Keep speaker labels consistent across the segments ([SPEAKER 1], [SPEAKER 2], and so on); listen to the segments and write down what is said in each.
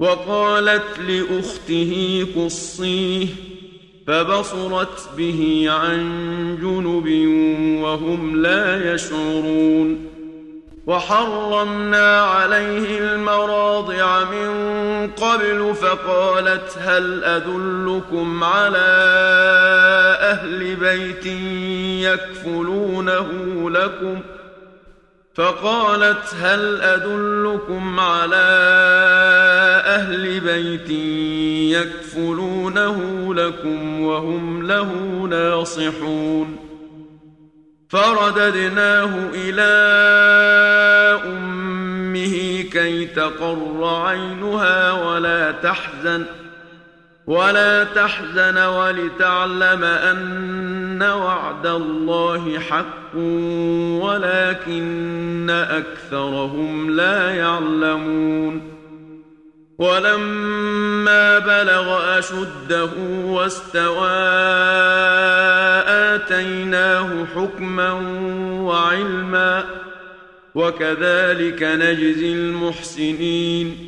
[SPEAKER 1] وقالت لاخته قصيه فبصرت به عن جنب وهم لا يشعرون وحرمنا عليه المراضع من قبل فقالت هل ادلكم على اهل بيت يكفلونه لكم ۖ فقالت هل أدلكم على أهل بيت يكفلونه لكم وهم له ناصحون فرددناه إلى أمه كي تقر عينها ولا تحزن ۖ ولا تحزن ولتعلم أن وعد الله حق ولكن أكثرهم لا يعلمون ولما بلغ أشده واستوى آتيناه حكما وعلما وكذلك نجزي المحسنين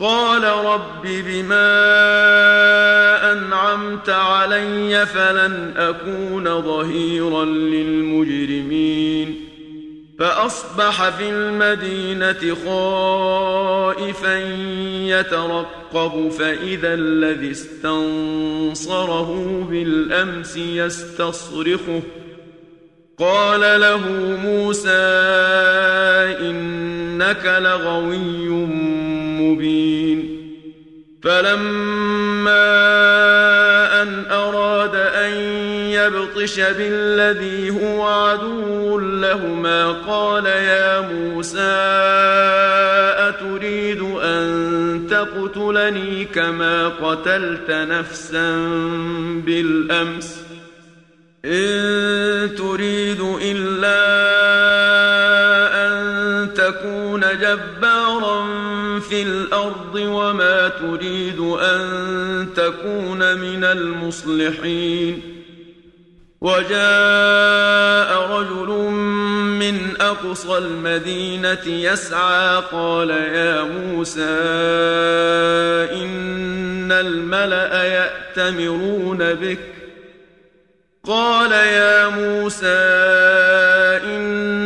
[SPEAKER 1] قال رب بما انعمت علي فلن اكون ظهيرا للمجرمين فاصبح في المدينه خائفا يترقب فاذا الذي استنصره بالامس يستصرخه قال له موسى انك لغوي مبين فلما أن أراد أن يبطش بالذي هو عدو لهما قال يا موسى أتريد أن تقتلني كما قتلت نفسا بالأمس إن تريد في الأرض وما تريد أن تكون من المصلحين وجاء رجل من أقصى المدينة يسعى قال يا موسى إن الملأ يأتمرون بك قال يا موسى إن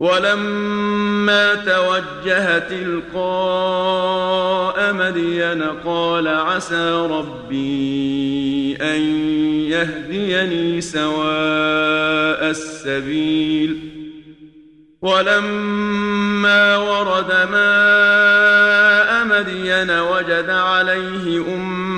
[SPEAKER 1] ولما توجه تلقاء مدين قال عسى ربي أن يهديني سواء السبيل ولما ورد ماء مدين وجد عليه أمه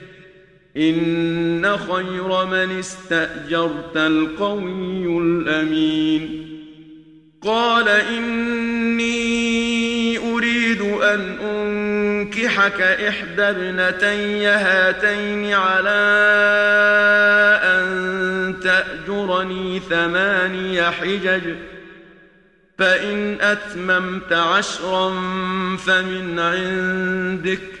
[SPEAKER 1] إن خير من استأجرت القوي الأمين قال إني أريد أن أنكحك إحدى ابنتي هاتين على أن تأجرني ثماني حجج فإن أتممت عشرا فمن عندك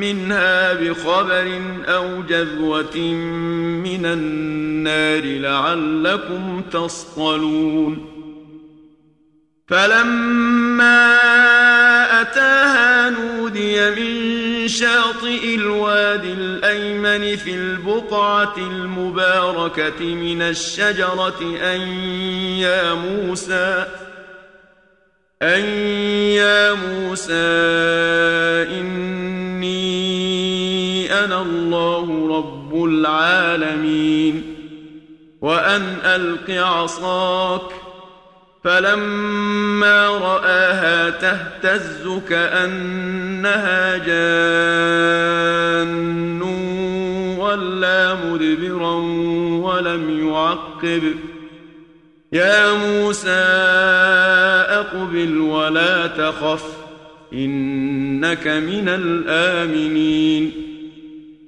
[SPEAKER 1] منها بخبر أو جذوة من النار لعلكم تصطلون فلما أتاها نودي من شاطئ الواد الأيمن في البقعة المباركة من الشجرة أن يا موسى أن يا موسى الله رب العالمين وأن ألق عصاك فلما رآها تهتز كأنها جان ولا مدبرا ولم يعقب يا موسى أقبل ولا تخف إنك من الآمنين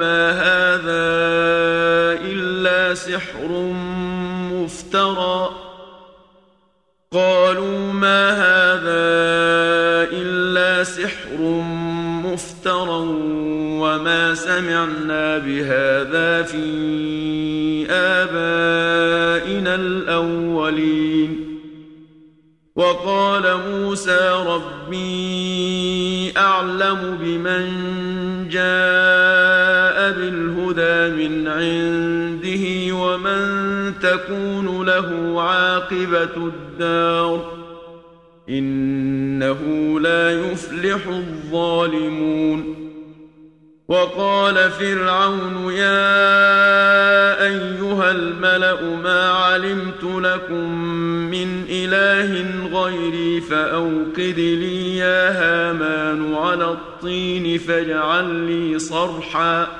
[SPEAKER 1] وما هذا الا سحر مفترى قالوا ما هذا الا سحر مفترى وما سمعنا بهذا في ابائنا الاولين وقال موسى ربي اعلم بمن جاء عنده ومن تكون له عاقبة الدار إنه لا يفلح الظالمون وقال فرعون يا أيها الملأ ما علمت لكم من إله غيري فأوقد لي يا هامان على الطين فاجعل لي صرحاً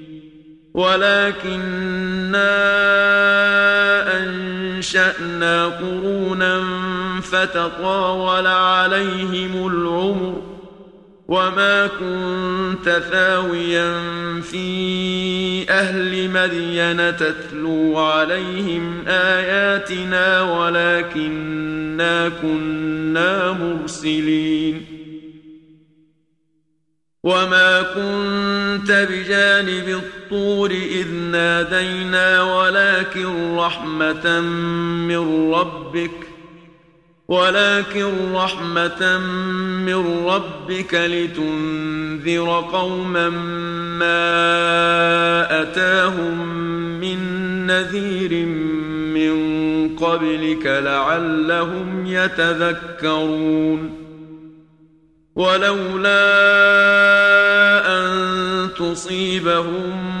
[SPEAKER 1] ولكنا أنشأنا قرونا فتطاول عليهم العمر وما كنت ثاويا في أهل مدين تتلو عليهم آياتنا ولكنا كنا مرسلين وما كنت بجانب الطريق الطور إذ نادينا ولكن رحمة من ربك ولكن رحمة من ربك لتنذر قوما ما أتاهم من نذير من قبلك لعلهم يتذكرون ولولا أن تصيبهم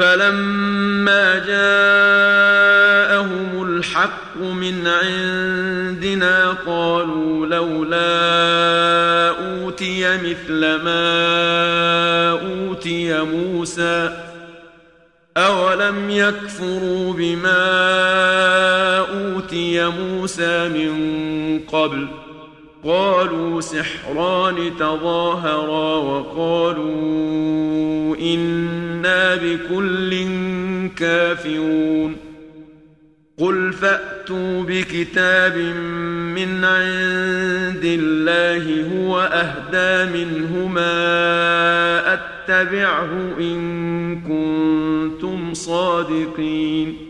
[SPEAKER 1] فلما جاءهم الحق من عندنا قالوا لولا اوتي مثل ما اوتي موسى اولم يكفروا بما اوتي موسى من قبل قالوا سحران تظاهرا وقالوا إنا بكل كافرون قل فأتوا بكتاب من عند الله هو أهدى منهما أتبعه إن كنتم صادقين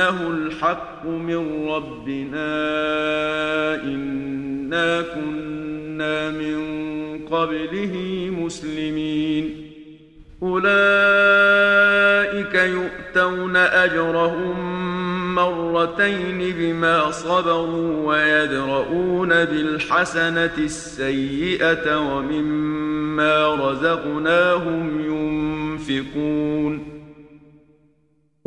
[SPEAKER 1] إنه الحق من ربنا إنا كنا من قبله مسلمين أولئك يؤتون أجرهم مرتين بما صبروا ويدرؤون بالحسنة السيئة ومما رزقناهم ينفقون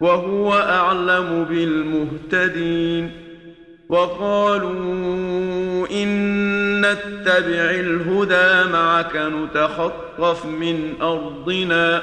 [SPEAKER 1] وهو أعلم بالمهتدين وقالوا إن نتبع الهدى معك نتخطف من أرضنا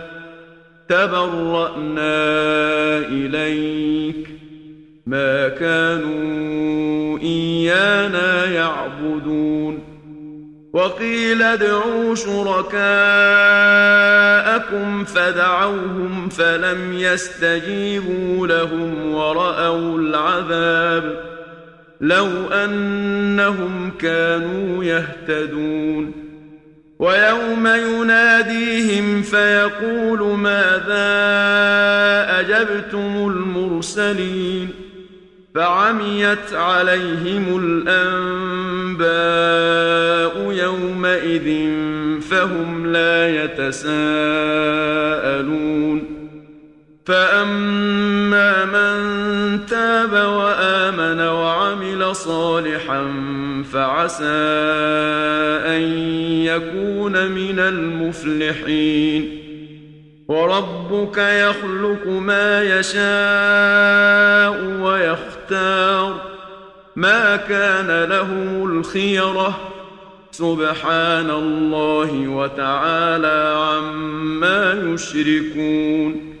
[SPEAKER 1] تبرأنا إليك ما كانوا إيانا يعبدون وقيل ادعوا شركاءكم فدعوهم فلم يستجيبوا لهم ورأوا العذاب لو أنهم كانوا يهتدون ويوم يناديهم فيقول ماذا اجبتم المرسلين فعميت عليهم الانباء يومئذ فهم لا يتساءلون فاما من تاب وأ صالحا فعسى أن يكون من المفلحين وربك يخلق ما يشاء ويختار ما كان له الخيره سبحان الله وتعالى عما يشركون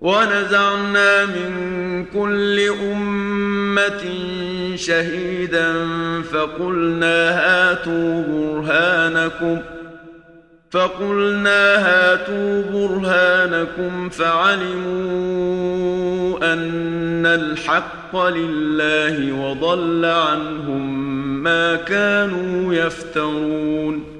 [SPEAKER 1] ونزعنا من كل أمة شهيدا فقلنا هاتوا برهانكم فقلنا هاتوا برهانكم فعلموا أن الحق لله وضل عنهم ما كانوا يفترون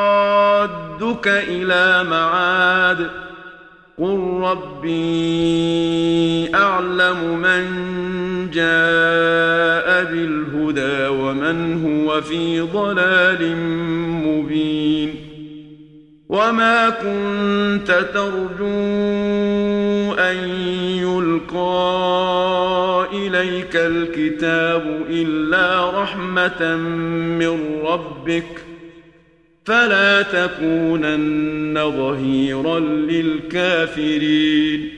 [SPEAKER 1] ربك إلى معاد قل ربي أعلم من جاء بالهدى ومن هو في ضلال مبين وما كنت ترجو أن يلقى إليك الكتاب إلا رحمة من ربك ۖ فلا تكونن ظهيرا للكافرين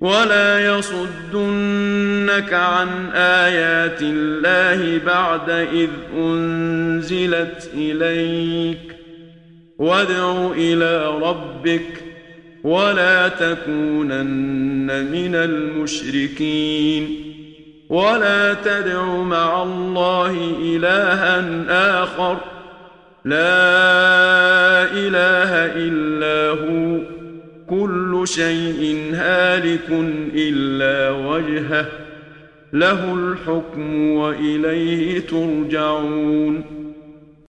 [SPEAKER 1] ولا يصدنك عن ايات الله بعد اذ انزلت اليك وادع الى ربك ولا تكونن من المشركين ولا تدع مع الله الها اخر لا اله الا هو كل شيء هالك الا وجهه له الحكم واليه ترجعون